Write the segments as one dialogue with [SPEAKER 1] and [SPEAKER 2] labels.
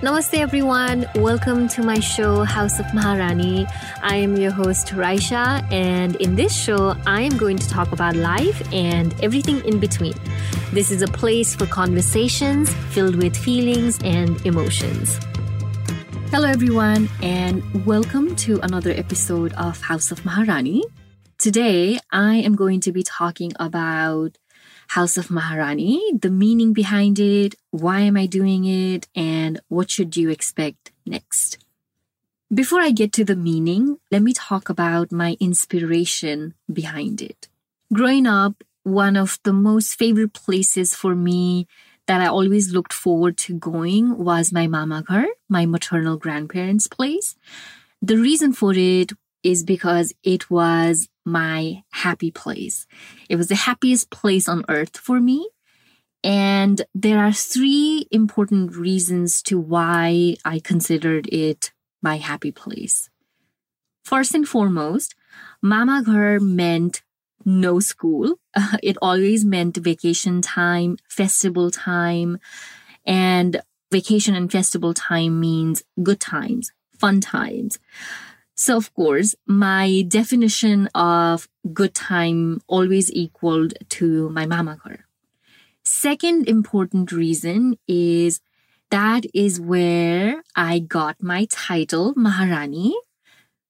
[SPEAKER 1] Namaste, everyone. Welcome to my show, House of Maharani. I am your host, Raisha, and in this show, I am going to talk about life and everything in between. This is a place for conversations filled with feelings and emotions. Hello, everyone, and welcome to another episode of House of Maharani. Today, I am going to be talking about House of Maharani, the meaning behind it, why am I doing it, and what should you expect next. Before I get to the meaning, let me talk about my inspiration behind it. Growing up, one of the most favorite places for me that I always looked forward to going was my mama ghar, my maternal grandparents' place. The reason for it is because it was my happy place. It was the happiest place on earth for me. And there are three important reasons to why I considered it my happy place. First and foremost, Mama Ghar meant no school. It always meant vacation time, festival time, and vacation and festival time means good times, fun times. So, of course, my definition of good time always equaled to my mama ghar. Second important reason is that is where I got my title, Maharani.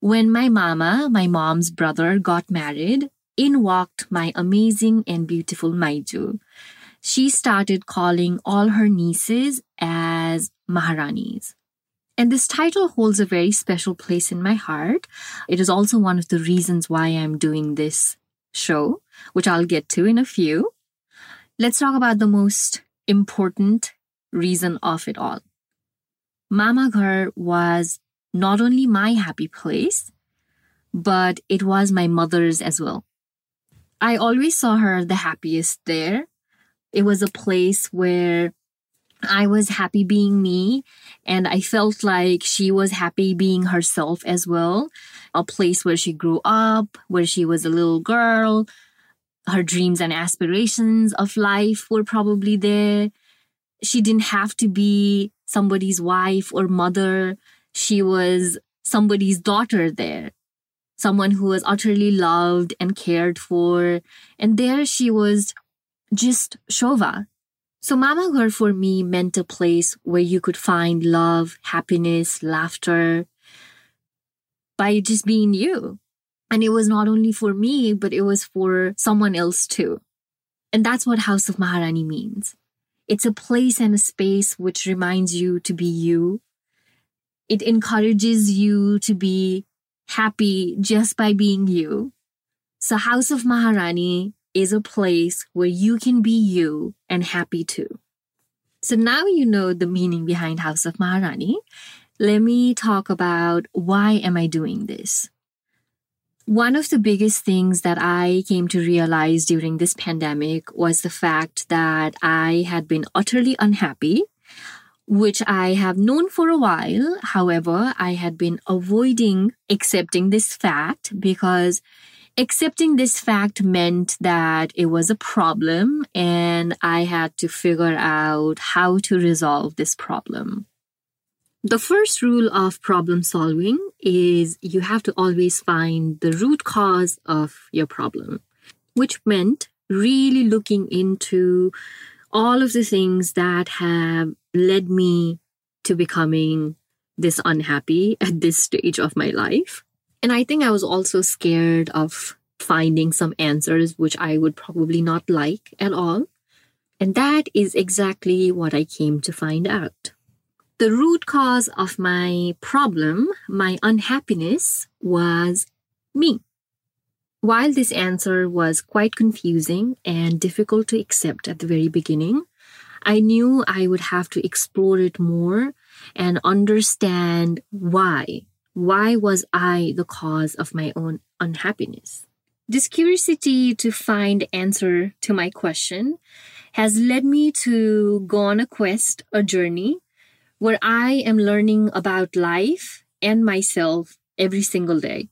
[SPEAKER 1] When my mama, my mom's brother, got married, in walked my amazing and beautiful Maiju. She started calling all her nieces as Maharanis. And this title holds a very special place in my heart. It is also one of the reasons why I'm doing this show, which I'll get to in a few. Let's talk about the most important reason of it all. Mama Ghar was not only my happy place, but it was my mother's as well. I always saw her the happiest there. It was a place where I was happy being me, and I felt like she was happy being herself as well. A place where she grew up, where she was a little girl. Her dreams and aspirations of life were probably there. She didn't have to be somebody's wife or mother. She was somebody's daughter there, someone who was utterly loved and cared for. And there she was just Shova, so Mama Ghar for me meant a place where you could find love, happiness, laughter by just being you. And it was not only for me, but it was for someone else too. And that's what House of Maharani means. It's a place and a space which reminds you to be you. It encourages you to be happy just by being you. So House of Maharani is a place where you can be you and happy too. So now you know the meaning behind House of Maharani. Let me talk about why am I doing this? One of the biggest things that I came to realize during this pandemic was the fact that I had been utterly unhappy, which I have known for a while. However, I had been avoiding accepting this fact because accepting this fact meant that it was a problem and I had to figure out how to resolve this problem. The first rule of problem solving is you have to always find the root cause of your problem, which meant really looking into all of the things that have led me to becoming this unhappy at this stage of my life. And I think I was also scared of finding some answers which I would probably not like at all. And that is exactly what I came to find out. The root cause of my problem, my unhappiness, was me. While this answer was quite confusing and difficult to accept at the very beginning, I knew I would have to explore it more and understand why why was I the cause of my own unhappiness? This curiosity to find answer to my question has led me to go on a quest, a journey where I am learning about life and myself every single day.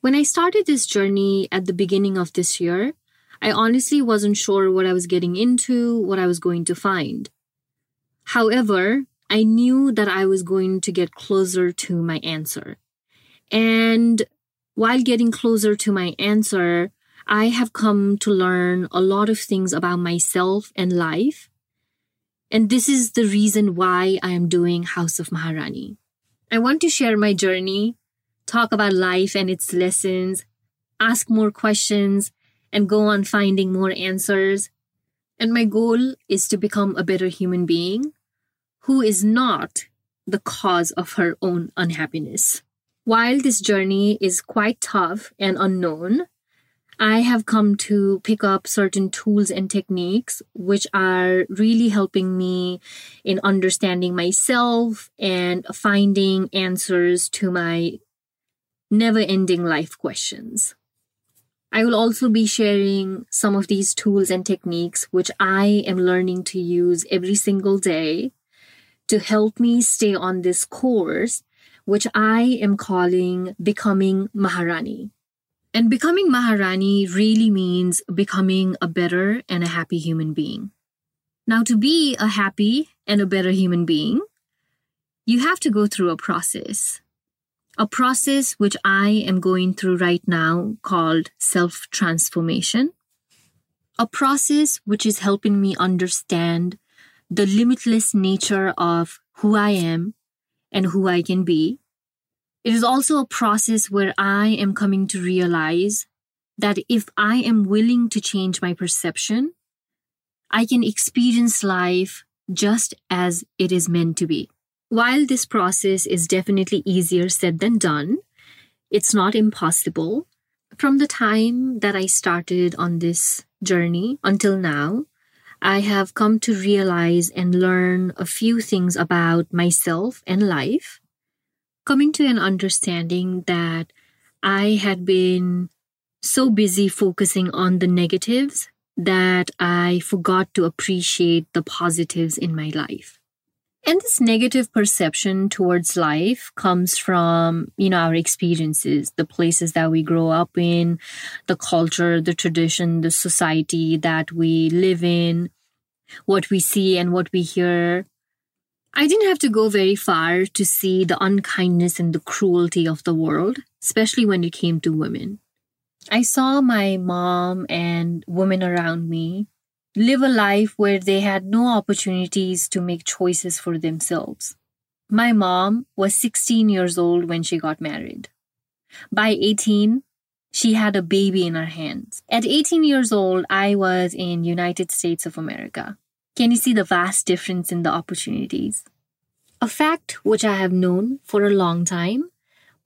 [SPEAKER 1] When I started this journey at the beginning of this year, I honestly wasn't sure what I was getting into, what I was going to find. However, I knew that I was going to get closer to my answer. And while getting closer to my answer, I have come to learn a lot of things about myself and life. And this is the reason why I am doing House of Maharani. I want to share my journey, talk about life and its lessons, ask more questions, and go on finding more answers. And my goal is to become a better human being who is not the cause of her own unhappiness. While this journey is quite tough and unknown, I have come to pick up certain tools and techniques which are really helping me in understanding myself and finding answers to my never ending life questions. I will also be sharing some of these tools and techniques which I am learning to use every single day to help me stay on this course, which I am calling Becoming Maharani. And becoming Maharani really means becoming a better and a happy human being. Now, to be a happy and a better human being, you have to go through a process. A process which I am going through right now called self transformation. A process which is helping me understand the limitless nature of who I am and who I can be it is also a process where I am coming to realize that if I am willing to change my perception, I can experience life just as it is meant to be. While this process is definitely easier said than done, it's not impossible. From the time that I started on this journey until now, I have come to realize and learn a few things about myself and life coming to an understanding that I had been so busy focusing on the negatives that I forgot to appreciate the positives in my life. And this negative perception towards life comes from, you know, our experiences, the places that we grow up in, the culture, the tradition, the society that we live in, what we see and what we hear, I didn't have to go very far to see the unkindness and the cruelty of the world, especially when it came to women. I saw my mom and women around me live a life where they had no opportunities to make choices for themselves. My mom was 16 years old when she got married. By 18, she had a baby in her hands. At 18 years old, I was in United States of America. Can you see the vast difference in the opportunities? A fact which I have known for a long time,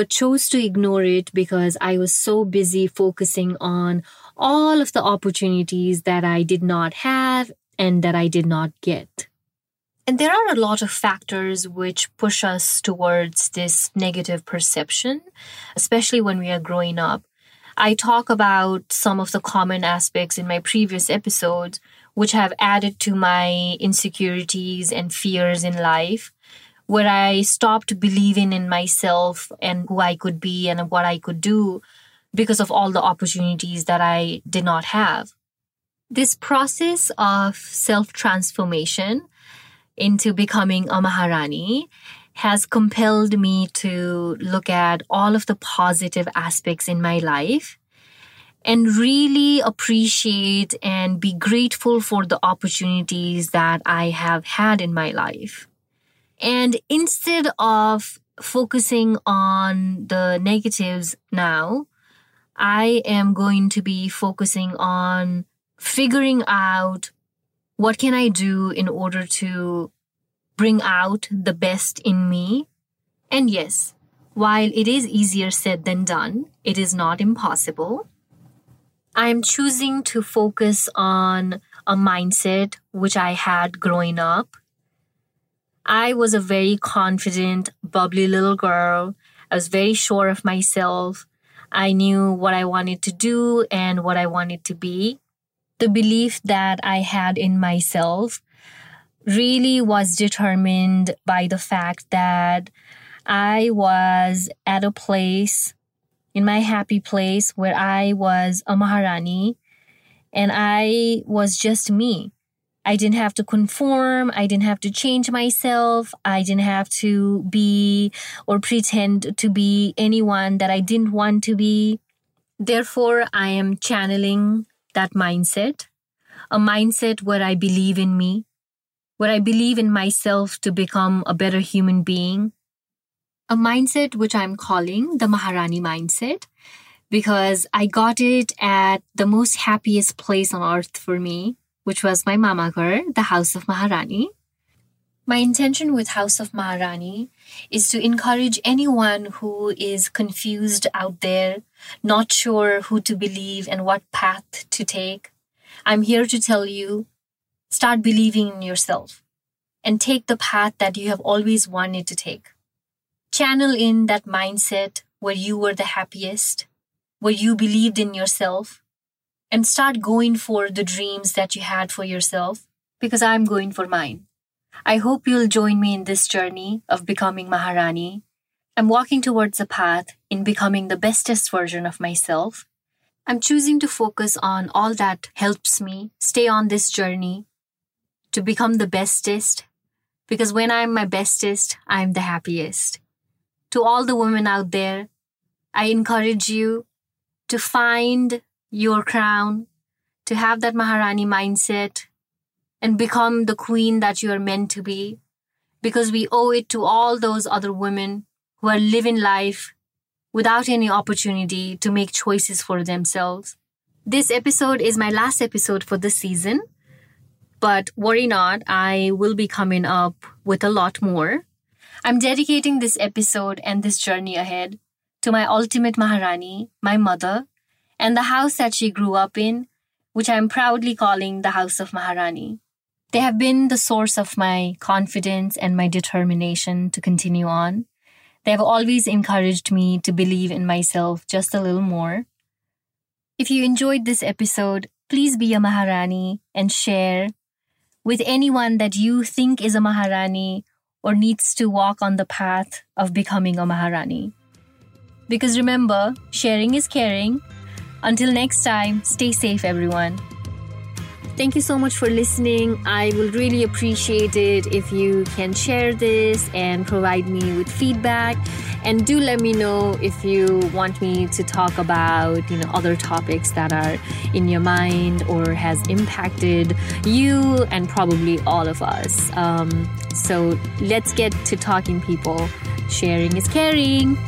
[SPEAKER 1] but chose to ignore it because I was so busy focusing on all of the opportunities that I did not have and that I did not get. And there are a lot of factors which push us towards this negative perception, especially when we are growing up. I talk about some of the common aspects in my previous episodes, which have added to my insecurities and fears in life, where I stopped believing in myself and who I could be and what I could do because of all the opportunities that I did not have. This process of self transformation into becoming a Maharani has compelled me to look at all of the positive aspects in my life and really appreciate and be grateful for the opportunities that I have had in my life. And instead of focusing on the negatives now, I am going to be focusing on figuring out what can I do in order to bring out the best in me. And yes, while it is easier said than done, it is not impossible. I'm choosing to focus on a mindset which I had growing up. I was a very confident, bubbly little girl. I was very sure of myself. I knew what I wanted to do and what I wanted to be. The belief that I had in myself really was determined by the fact that I was at a place, in my happy place, where I was a Maharani and I was just me. I didn't have to conform. I didn't have to change myself. I didn't have to be or pretend to be anyone that I didn't want to be. Therefore, I am channeling that mindset, a mindset where I believe in me, where I believe in myself to become a better human being, a mindset which I'm calling the Maharani mindset because I got it at the most happiest place on earth for me, which was my mama the house of Maharani. My intention with House of Maharani is to encourage anyone who is confused out there, not sure who to believe and what path to take. I'm here to tell you start believing in yourself and take the path that you have always wanted to take. Channel in that mindset where you were the happiest, where you believed in yourself, and start going for the dreams that you had for yourself because I'm going for mine. I hope you'll join me in this journey of becoming Maharani. I'm walking towards a path in becoming the bestest version of myself. I'm choosing to focus on all that helps me stay on this journey to become the bestest because when I'm my bestest, I'm the happiest. To all the women out there, I encourage you to find your crown, to have that Maharani mindset, and become the queen that you are meant to be, because we owe it to all those other women who are living life without any opportunity to make choices for themselves. This episode is my last episode for the season, but worry not, I will be coming up with a lot more. I'm dedicating this episode and this journey ahead to my ultimate Maharani, my mother, and the house that she grew up in, which I'm proudly calling the House of Maharani. They have been the source of my confidence and my determination to continue on. They have always encouraged me to believe in myself just a little more. If you enjoyed this episode, please be a Maharani and share with anyone that you think is a Maharani or needs to walk on the path of becoming a Maharani. Because remember, sharing is caring. Until next time, stay safe, everyone. Thank you so much for listening. I will really appreciate it if you can share this and provide me with feedback. And do let me know if you want me to talk about, you know, other topics that are in your mind or has impacted you and probably all of us. Um, so let's get to talking, people. Sharing is caring.